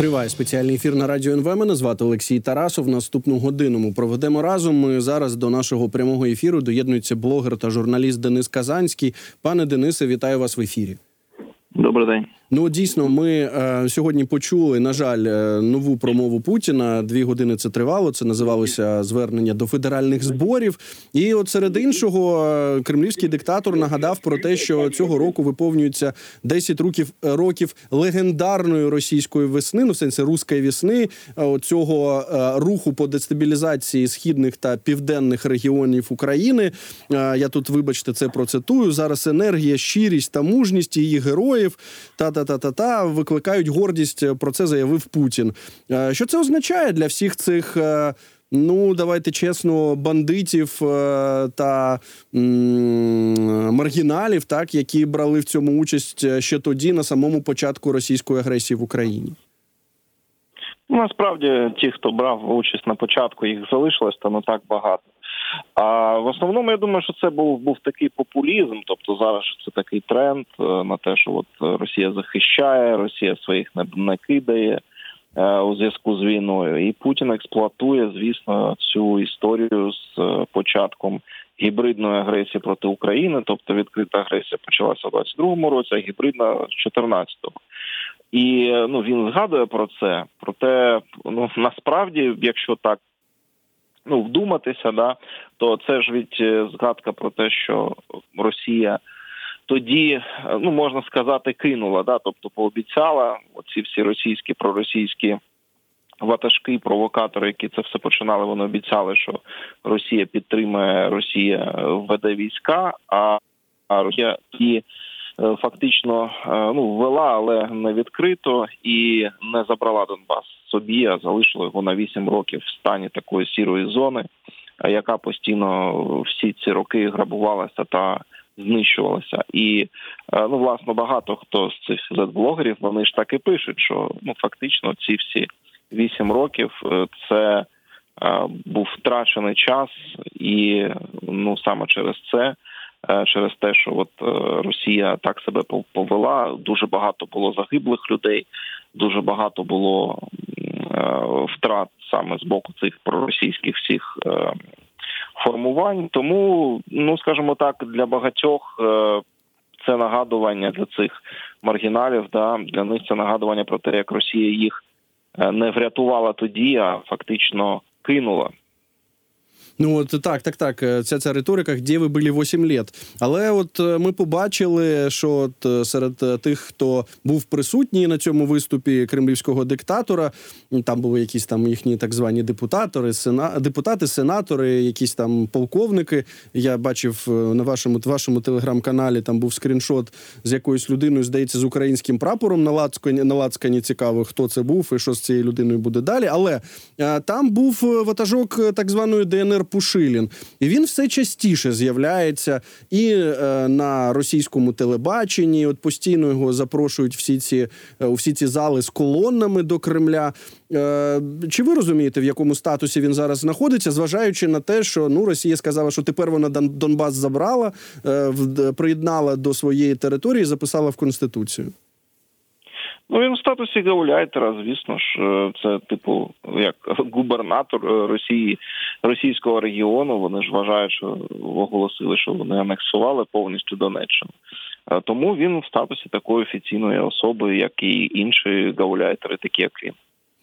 Триває спеціальний ефір на радіо НВ. Мене звати Олексій Тарасов. Наступну годину ми проведемо разом. Ми зараз до нашого прямого ефіру доєднується блогер та журналіст Денис Казанський. Пане Денисе, вітаю вас в ефірі. Добрий день. Ну дійсно, ми е, сьогодні почули, на жаль, е, нову промову Путіна. Дві години це тривало. Це називалося звернення до федеральних зборів. І, от серед іншого, е, кремлівський диктатор нагадав про те, що цього року виповнюється 10 років років легендарної російської весни, ну в сенсі руської весни, е, цього е, руху по дестабілізації східних та південних регіонів України. Е, я тут, вибачте, це процитую. Зараз енергія, щирість та мужність її героїв та та-та-та-та викликають гордість. Про це заявив Путін. Е, що це означає для всіх цих? Е, ну, давайте чесно, бандитів е, та маргіналів, так які брали в цьому участь ще тоді, на самому початку російської агресії в Україні. Ну, насправді, ті, хто брав участь на початку, їх залишилось та не так багато. А в основному я думаю, що це був був такий популізм. Тобто зараз це такий тренд е, на те, що от Росія захищає, Росія своїх не, не е, у зв'язку з війною, і Путін експлуатує, звісно, цю історію з е, початком гібридної агресії проти України. Тобто відкрита агресія почалася в 22-му році, а гібридна з 14-го. І ну він згадує про це. Проте, ну насправді, якщо так ну вдуматися, да то це ж від е, згадка про те, що Росія тоді ну можна сказати кинула, да, тобто пообіцяла оці всі російські проросійські. Ватажки, провокатори, які це все починали, вони обіцяли, що Росія підтримує, Росія введе війська, а Росія і Е, фактично е, ну ввела, але не відкрито і не забрала Донбас собі, а залишила його на 8 років в стані такої сірої зони, яка постійно всі ці роки грабувалася та знищувалася. І е, ну власне багато хто з цих зет-блогерів вони ж так і пишуть, що ну фактично ці всі 8 років це. Був втрачений час, і ну саме через це Е, через те, що от е, Росія так себе повела. Дуже багато було загиблих людей, дуже багато було е, втрат саме з боку цих проросійських всіх формувань. Тому, ну скажімо так, для багатьох це нагадування для цих маргіналів. Да, Для них це нагадування про те, як Росія їх не врятувала тоді, а фактично кинула. Ну от так, так, так. Е, ця ця риторика, де ви були 8 літ. Але от е, ми побачили, що от е, серед тих, хто був присутній на цьому виступі кремлівського диктатора, там були якісь там їхні так звані депутатори, сена депутати, сенатори, якісь там полковники. Я бачив на вашому вашому телеграм-каналі. Там був скріншот з якоюсь людиною, здається, з українським прапором на лацкані, на лацкані цікаво, хто це був і що з цією людиною буде далі. Але там був ватажок так званої ДНР. Пушилін, і він все частіше з'являється і е, на російському телебаченні. От постійно його запрошують всі ці е, у всі ці зали з колоннами до Кремля. Е, чи ви розумієте, в якому статусі він зараз знаходиться, зважаючи на те, що ну Росія сказала, що тепер вона Донбас забрала, е, приєднала до своєї території, записала в конституцію. Ну він в статусі гауляйтера, звісно ж, е, це типу як губернатор е, Росії російського регіону. Вони ж вважають, що оголосили, що вони анексували повністю Донеччину. Е, тому він в статусі такої офіційної особи, як і інші гауляйтери, такі як він.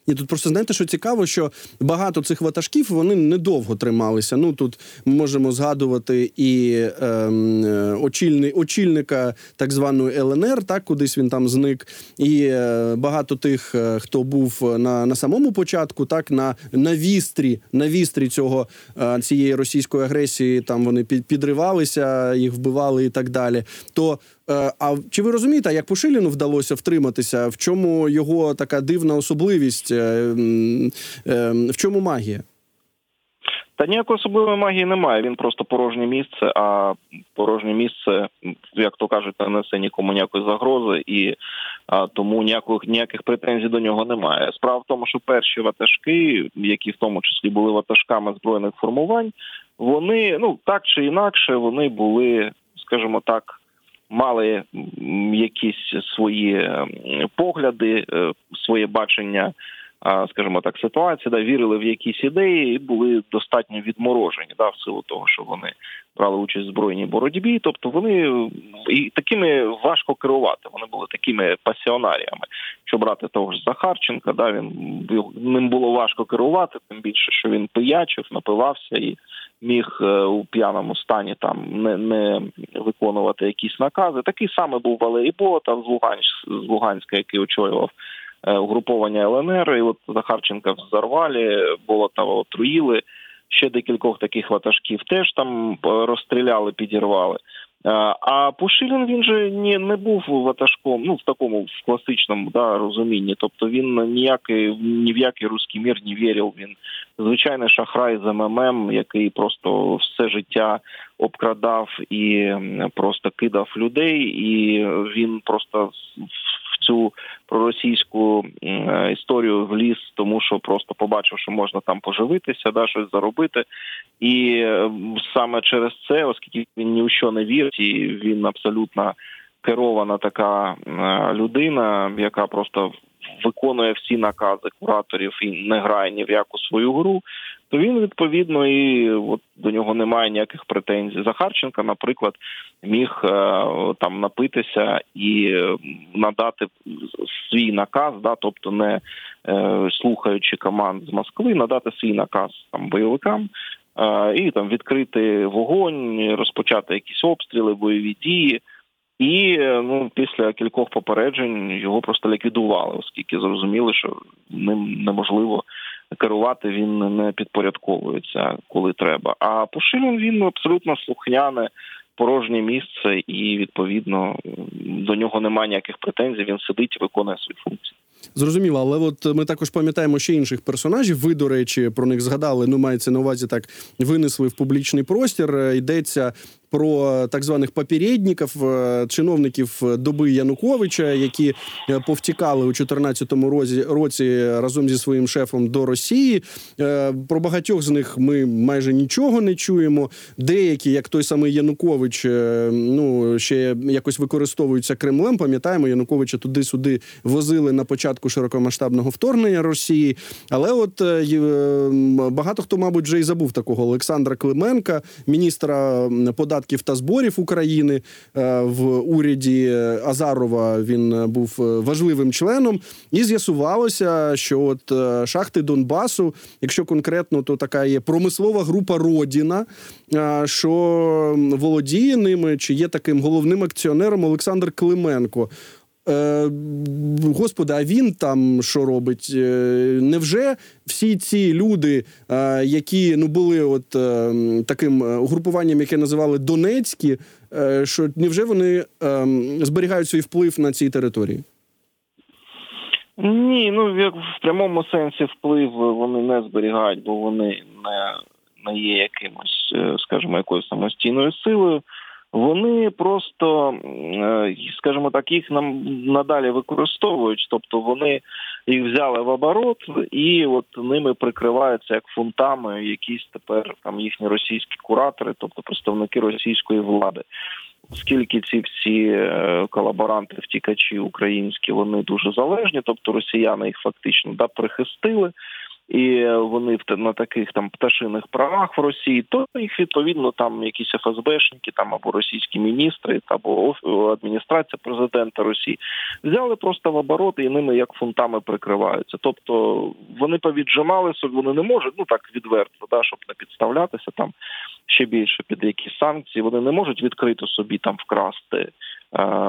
Ні, тут просто знаєте, що цікаво, що багато цих ватажків вони недовго трималися. Ну тут ми можемо згадувати і ем, е, очільни, очільника так званої ЛНР, так кудись він там зник, і е, багато тих, е, хто був на на самому початку, так на на вістрі, на вістрі цього е, цієї російської агресії, там вони під, підривалися, їх вбивали і так далі. То а чи ви розумієте, як Пушиліну вдалося втриматися? В чому його така дивна особливість? Е, е, в чому магія? Та ніякої особливої магії немає. Він просто порожнє місце. А порожнє місце, як то кажуть, не несе нікому ніякої загрози, і а, тому ніяких ніяких претензій до нього немає. Справа в тому, що перші ватажки, які в тому числі були ватажками збройних формувань, вони ну так чи інакше вони були, скажімо так, мали якісь свої погляди, своє бачення скажімо так, ситуації, да, вірили в якісь ідеї і були достатньо відморожені, да, в силу того, що вони брали участь в збройній боротьбі. Тобто вони і такими важко керувати. Вони були такими пасіонаріями. Що брати того ж Захарченка, да він ним було важко керувати, тим більше, що він пиячив, напивався і. Міг е, у п'яному стані там не не виконувати якісь накази. Такий саме був Валерій Болотов з Луганськ з Луганська, який очолював Е, угруповання ЛНР. І от Захарченка взорвали, Болотова отруїли. Ще декількох таких ватажків теж там е, розстріляли, підірвали. Е, а Пушилін він же не не був ватажком, ну в такому в класичному да, розумінні. Тобто він ніякий ні в який русський мір не вірив. Він звичайний шахрай з МММ, який просто все життя обкрадав і просто кидав людей, і він просто в цю проросійську історію вліз, тому що просто побачив, що можна там поживитися, да щось заробити, і е, саме через це, оскільки він ні у що не вірить, і він абсолютно керована така е, людина, яка просто виконує всі накази кураторів і не грає ні в яку свою гру, то він відповідно і от до нього немає ніяких претензій. Захарченка, наприклад, міг е, там напитися і надати свій наказ, да, тобто не слухаючи команд з Москви, надати свій наказ там бойовикам. Е, і там відкрити вогонь, розпочати якісь обстріли, бойові дії, і ну після кількох попереджень його просто ліквідували, оскільки зрозуміли, що ним неможливо керувати, він не підпорядковується, коли треба. А Пушилін він абсолютно слухняне. Порожнє місце, і відповідно до нього немає ніяких претензій. Він сидить і виконує свої функції. Зрозуміло, але от ми також пам'ятаємо ще інших персонажів. Ви, до речі, про них згадали. Ну мається на увазі так винесли в публічний простір. Йдеться про так званих попередників, е, чиновників доби Януковича, які е, повтікали у 2014 році разом зі своїм шефом до Росії. Е, про багатьох з них ми майже нічого не чуємо. Деякі, як той самий Янукович, ну ще якось використовуються Кремлем. Пам'ятаємо, Януковича туди-сюди возили на початку широкомасштабного вторгнення Росії. Але от багато хто, мабуть, вже і забув такого Олександра Клименка, міністра податків податків та зборів України е, в уряді Азарова. Він був е, важливим членом, і з'ясувалося, що от е, шахти Донбасу, якщо конкретно, то така є промислова група Родіна, що володіє ними чи є таким головним акціонером Олександр Клименко. Е, Господи, а він там що робить? Е, невже всі ці люди, е, які ну були от таким угрупуванням, яке називали Донецькі, що невже вони зберігають свій вплив на цій території? Ні, ну як в прямому сенсі вплив вони не зберігають, бо вони не, не є якимось, скажімо, якоюсь самостійною силою. Вони просто, е, скажімо так, їх нам надалі використовують, тобто вони їх взяли в оборот і от ними прикриваються як фунтами якісь тепер там їхні російські куратори, тобто представники російської влади. Оскільки ці всі е, колаборанти, втікачі українські, вони дуже залежні, тобто росіяни їх фактично да прихистили і вони на таких там пташиних правах в Росії, то їх відповідно там якісь ФСБшники, там або російські міністри, або адміністрація президента Росії взяли просто в оборот і ними як фунтами прикриваються. Тобто вони повіджимали собі, вони не можуть, ну так відверто, да, щоб не підставлятися там ще більше під якісь санкції. Вони не можуть відкрито собі там вкрасти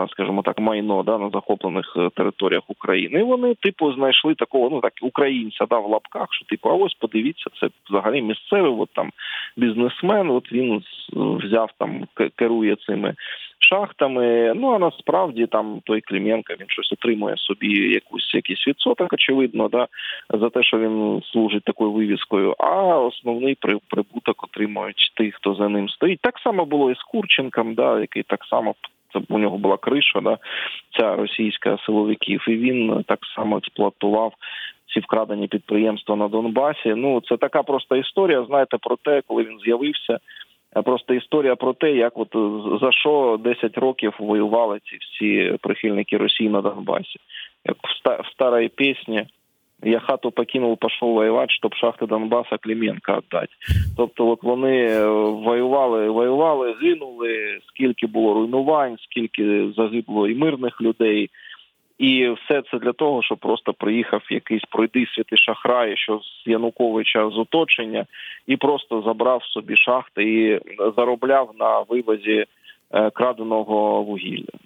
скажімо так, майно да на захоплених е, територіях України. І Вони, типу, знайшли такого, ну так українця да в лапках, що типу, а ось подивіться, це взагалі місцевий от там бізнесмен. От він взяв там керує цими. Шахтами, ну а насправді там той Клименко, він щось отримує собі якусь якийсь відсоток, очевидно, да за те, що він служить такою вивіскою. А основний прибуток отримують ті, хто за ним стоїть. Так само було і з Курченком, да, який так само це у нього була криша, да, ця російська силовиків, і він так само експлуатував ці вкрадені підприємства на Донбасі. Ну це така проста історія. Знаєте про те, коли він з'явився. е, просто історія про те, як от е, за що 10 років воювали ці всі прихильники Росії на Донбасі, як в старій пісні. Я хату покинув, пішов воювати, щоб шахти Донбаса Клименко віддати. Тобто, от вони е, воювали, воювали, гинули, скільки було руйнувань, скільки загибло і мирних людей. І все це для того, щоб просто приїхав якийсь пройдисвіти шахрай, що з Януковича з оточення, і просто забрав собі шахти і заробляв на вивозі е, краденого вугілля.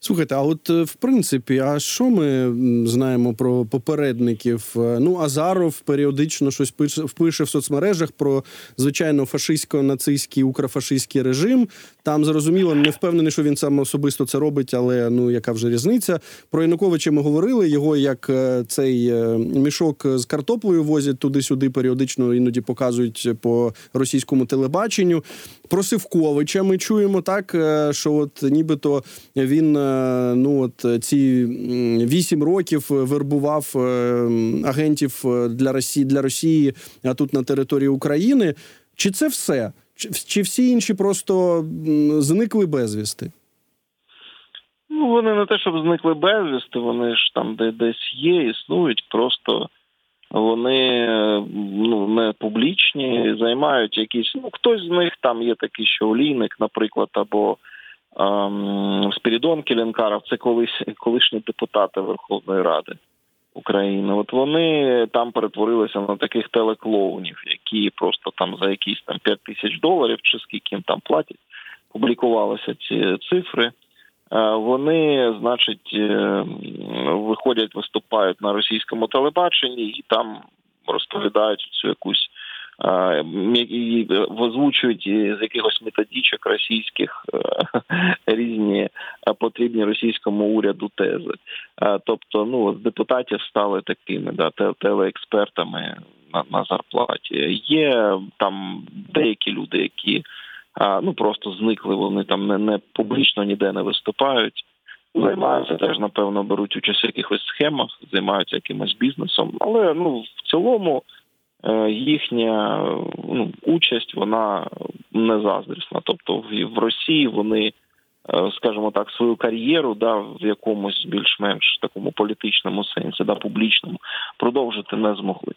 Слухайте, а от е, в принципі, а що ми знаємо про попередників? Е, Ну, Азаров періодично щось пише, впише в соцмережах про звичайно фашистсько-нацистський укрофашистський режим. Там зрозуміло, не впевнений, що він сам особисто це робить, але ну яка вже різниця? Про Януковича ми говорили. Його як е, цей мішок з картоплею возять туди-сюди, періодично іноді показують по російському телебаченню. Про Сивковича ми чуємо так, що от нібито він е, ну от ці вісім років вербував е, агентів е, для Росії для Росії, а тут на території України. Чи це все? Чи, всі інші просто зникли безвісти? Ну вони не те, щоб зникли безвісти, вони ж там де десь є, існують, просто вони е, ну не публічні, займають якісь. Ну хтось з них там є такий, що олійник, наприклад, або Спірідон Келенкаров, це колись колишні депутати Верховної Ради України. От вони там перетворилися на таких телеклоунів, які просто там за якісь там 5 тисяч доларів чи скільки їм там платять, публікувалися ці цифри. Е, Вони, значить, е, виходять, виступають на російському телебаченні і там розповідають цю якусь е, і озвучують з якихось методичок російських е, різні е, потрібні російському уряду тези. Е, Тобто, ну з депутатів стали такими да, телеекспертами на, на зарплаті. Є там деякі люди, які ну просто зникли. Вони там не, не публічно ніде не виступають. Займаються теж, напевно, беруть участь в якихось схемах, займаються якимось бізнесом. Але ну в цілому е, їхня е, ну, участь вона не заздрісна. Тобто в, в Росії вони, е, скажімо так, свою кар'єру да, в якомусь більш-менш такому політичному сенсі, да, публічному, продовжити не змогли.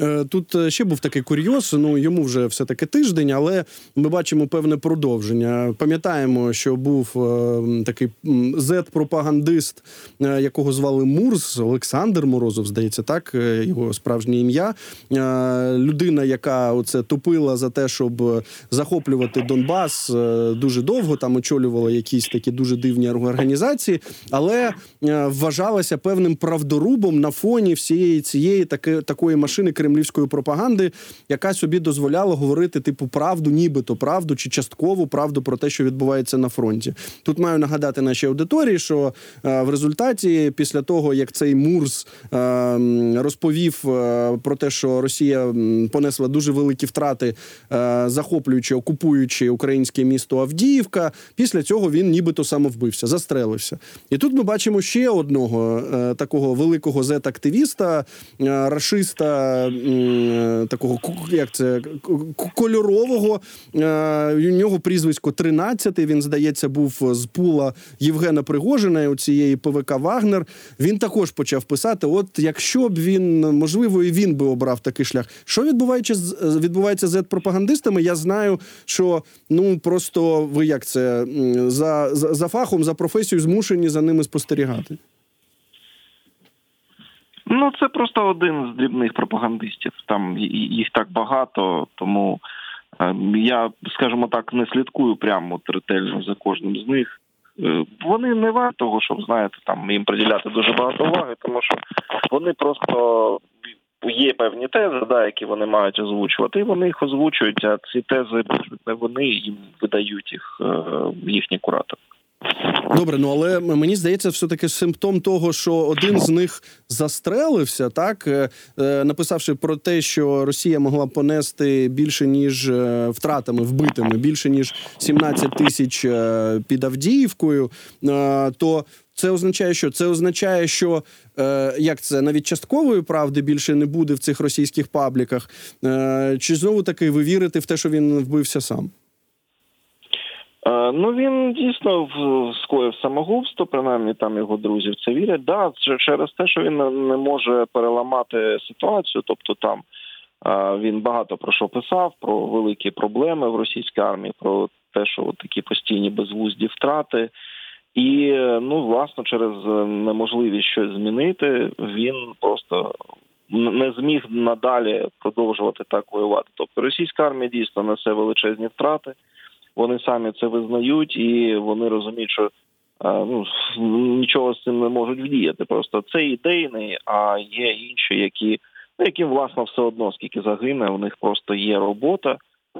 Е, Тут е, ще був такий курйоз. Ну йому вже все таки тиждень, але ми бачимо певне продовження. Пам'ятаємо, що був е, такий зет-пропагандист, якого звали Мурз Олександр Морозов, здається, так його справжнє ім'я. Людина, яка оце топила за те, щоб захоплювати Донбас дуже довго. Там очолювала якісь такі дуже дивні організації, але вважалася певним правдорубом на фоні всієї цієї такої машини кремлівської пропаганди, яка собі дозволяла говорити типу правду, нібито правду чи часткову правду про те, що відбувається на фронті. Тут маю нагадати нашій аудиторії, що е, в результаті, після того як цей Мурс е, розповів е, про те, що Росія понесла дуже великі втрати, е, захоплюючи, окупуючи українське місто Авдіївка, після цього він нібито самовбився, застрелився. І тут ми бачимо ще одного е, такого великого зет-активіста, е, рашиста, такого як це кольорового. Е, У нього прізвисько 13, Він здається, був з пула Євгена Пригожина у цієї ПВК Вагнер. Він також почав писати: от якщо б він можливо, і він би обрав такий шлях. Що відбувається з відбувається з зет-пропагандистами? Я знаю, що ну просто ви як це за, за, за фахом, за професією змушені за ними спостерігати. Ну, це просто один з дрібних пропагандистів. Там їх так багато, тому е, я, скажімо так, не слідкую прямо ретельно за кожним з них. Е, Вони не варті того, щоб знаєте, там їм приділяти дуже багато уваги, тому що вони просто є певні тези, да, які вони мають озвучувати, і вони їх озвучують. А ці тези не вони їм видають їх е, їхні куратори. Добре, ну але мені здається, все таки симптом того, що один з них застрелився, так е, е, написавши про те, що Росія могла понести більше ніж е, втратами вбитими, більше ніж 17 тисяч під Авдіївкою. То це означає, що це означає, що як це навіть часткової правди більше не буде в цих російських пабліках. Чи знову таки ви вірите в те, що він вбився сам? Е, ну він дійсно скоїв самогубство, принаймні там його друзі в це вірять. Да, через те, що він не може переламати ситуацію, тобто там е, він багато про що писав, про великі проблеми в російській армії, про те, що такі постійні безвузді втрати. І ну власне через неможливість щось змінити, він просто не зміг надалі продовжувати так воювати. Тобто російська армія дійсно несе величезні втрати вони самі це визнають і вони розуміють, що ну нічого з цим не можуть вдіяти. Просто це ідейний, а є інші, які ну, яким власне все одно скільки загине, у них просто є робота.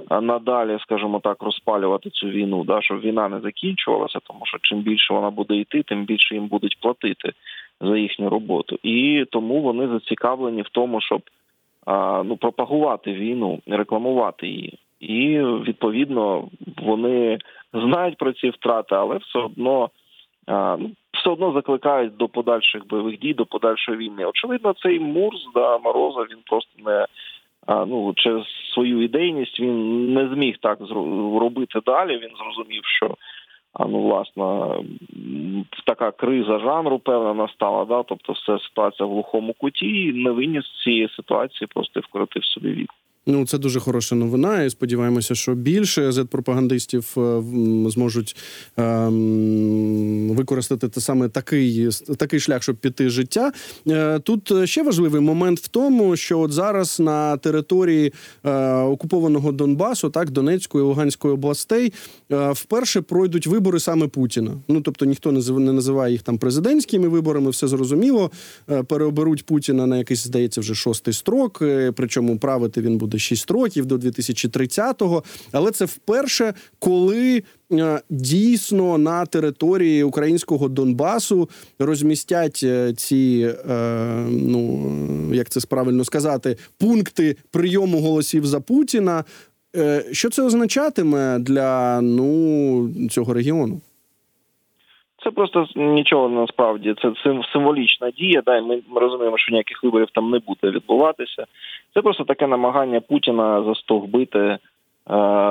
А надалі, скажімо так, розпалювати цю війну, да, щоб війна не закінчувалася, тому що чим більше вона буде йти, тим більше їм будуть платити за їхню роботу. І тому вони зацікавлені в тому, щоб а, ну пропагувати війну, рекламувати її і відповідно вони знають про ці втрати, але все одно ну, все одно закликають до подальших бойових дій, до подальшої війни. Очевидно, цей Мурс да Мороза він просто не ну через свою ідейність він не зміг так робити далі. Він зрозумів, що ну власне така криза жанру певна настала. Да, тобто, все ситуація в глухому куті і не виніс цієї ситуації, просто вкоротив собі вік. Ну, це дуже хороша новина. і Сподіваємося, що більше зет-пропагандистів е, зможуть ем, використати те саме такий такий шлях, щоб піти життя. Е, тут ще важливий момент в тому, що от зараз на території е, окупованого Донбасу, так Донецької і Луганської областей, е, вперше пройдуть вибори саме Путіна. Ну тобто ніхто не називає їх там президентськими виборами, все зрозуміло. Е, переоберуть Путіна на якийсь здається вже шостий строк. Е, причому правити він буде 6 років до 2030-го. Але це вперше, коли е, дійсно на території українського Донбасу розмістять е, ці, е, ну як це правильно сказати, пункти прийому голосів за Путіна. Що це означатиме для ну цього регіону? Це просто нічого насправді це символічна дія. Да, і ми розуміємо, що ніяких виборів там не буде відбуватися. Це просто таке намагання Путіна застовбити е,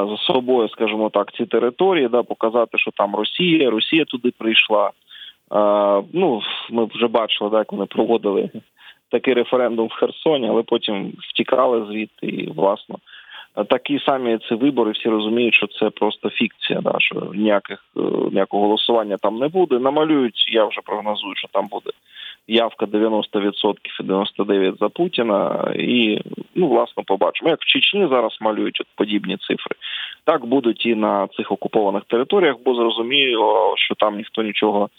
за собою, скажімо так, ці території, да, показати, що там Росія, Росія туди прийшла. Е, ну ми вже бачили, да, як вони проводили такий референдум в Херсоні, але потім втікали звідти і власно такі самі ці вибори всі розуміють, що це просто фікція, да, що ніяких е, ніякого голосування там не буде. Намалюють, я вже прогнозую, що там буде явка 90% і 99% за Путіна. І ну власне побачимо. Як в Чечні зараз малюють от подібні цифри, так будуть і на цих окупованих територіях, бо зрозуміло, що там ніхто нічого.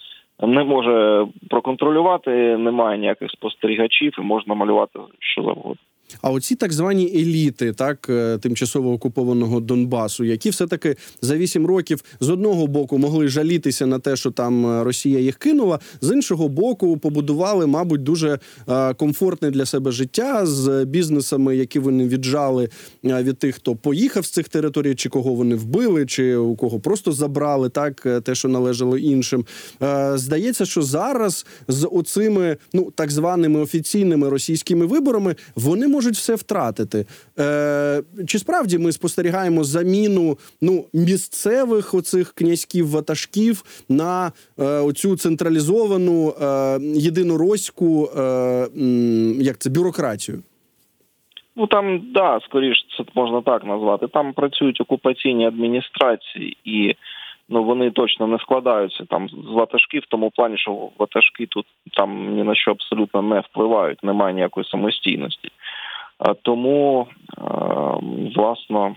Не може проконтролювати, немає ніяких спостерігачів, і можна малювати що завгодно. А оці так звані еліти, так е, тимчасово окупованого Донбасу, які все таки за вісім років з одного боку могли жалітися на те, що там е, Росія їх кинула, з іншого боку, побудували, мабуть, дуже е, комфортне для себе життя з бізнесами, які вони віджали від тих, хто поїхав з цих територій, чи кого вони вбили, чи у кого просто забрали так, те, що належало іншим. Здається, що зараз з оцими ну так званими офіційними російськими виборами вони можуть все втратити. Е, Чи справді ми спостерігаємо заміну ну місцевих оцих князьків ватажків на е, оцю централізовану е, єдинороську е, як це бюрократію? Ну там да, скоріш це можна так назвати. Там працюють окупаційні адміністрації, і ну вони точно не складаються там з ватажків, в тому плані, що ватажки тут там ні на що абсолютно не впливають, немає ніякої самостійності. Тому власно,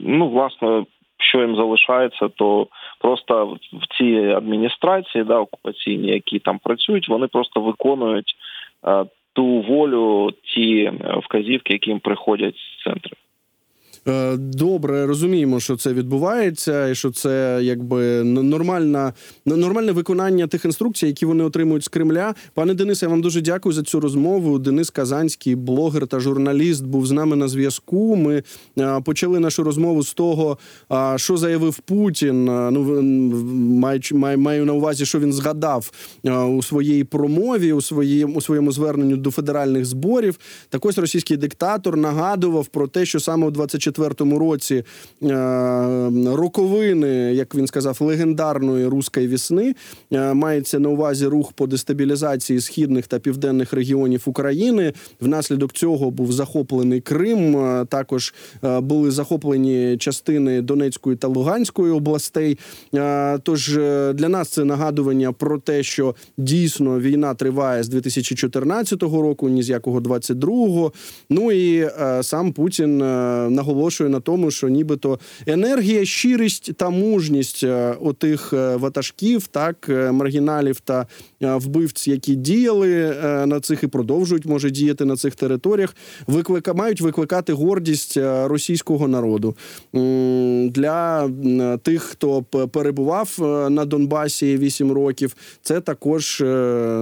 ну власно, що їм залишається, то просто в цій адміністрації, да, окупаційні, які там працюють, вони просто виконують ту волю, ті вказівки, які їм приходять з центру. Е, Добре, розуміємо, що це відбувається, і що це якби нормальна, нормальне виконання тих інструкцій, які вони отримують з Кремля. Пане Денисе, я вам дуже дякую за цю розмову. Денис Казанський, блогер та журналіст, був з нами на зв'язку. Ми е, почали нашу розмову з того, що заявив Путін. Ну маю, на увазі, що він згадав у своїй промові, у своїм у своєму зверненню до федеральних зборів. Так ось російський диктатор нагадував про те, що саме у 24-му році е, роковини, як він сказав, легендарної руської вісни е, мається на увазі рух по дестабілізації східних та південних регіонів України. Внаслідок цього був захоплений Крим. е, Також були захоплені частини Донецької та Луганської областей. Тож для нас це нагадування про те, що дійсно війна триває з 2014 року, ні з якого 22-го. Ну і сам Путін е, наголошує на тому, що нібито енергія, щирість та мужність е, отих е, ватажків, так е, маргіналів та вбивць, які діяли на цих і продовжують може діяти на цих територіях, виклика мають викликати гордість російського народу для тих, хто перебував на Донбасі 8 років. Це також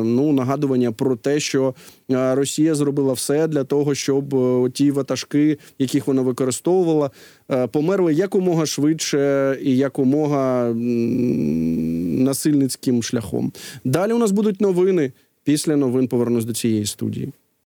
ну нагадування про те, що Росія зробила все для того, щоб е, ті ватажки, яких вона використовувала, е, померли якомога швидше і якомога насильницьким шляхом. Далі у нас будуть новини. Після новин повернусь до цієї студії.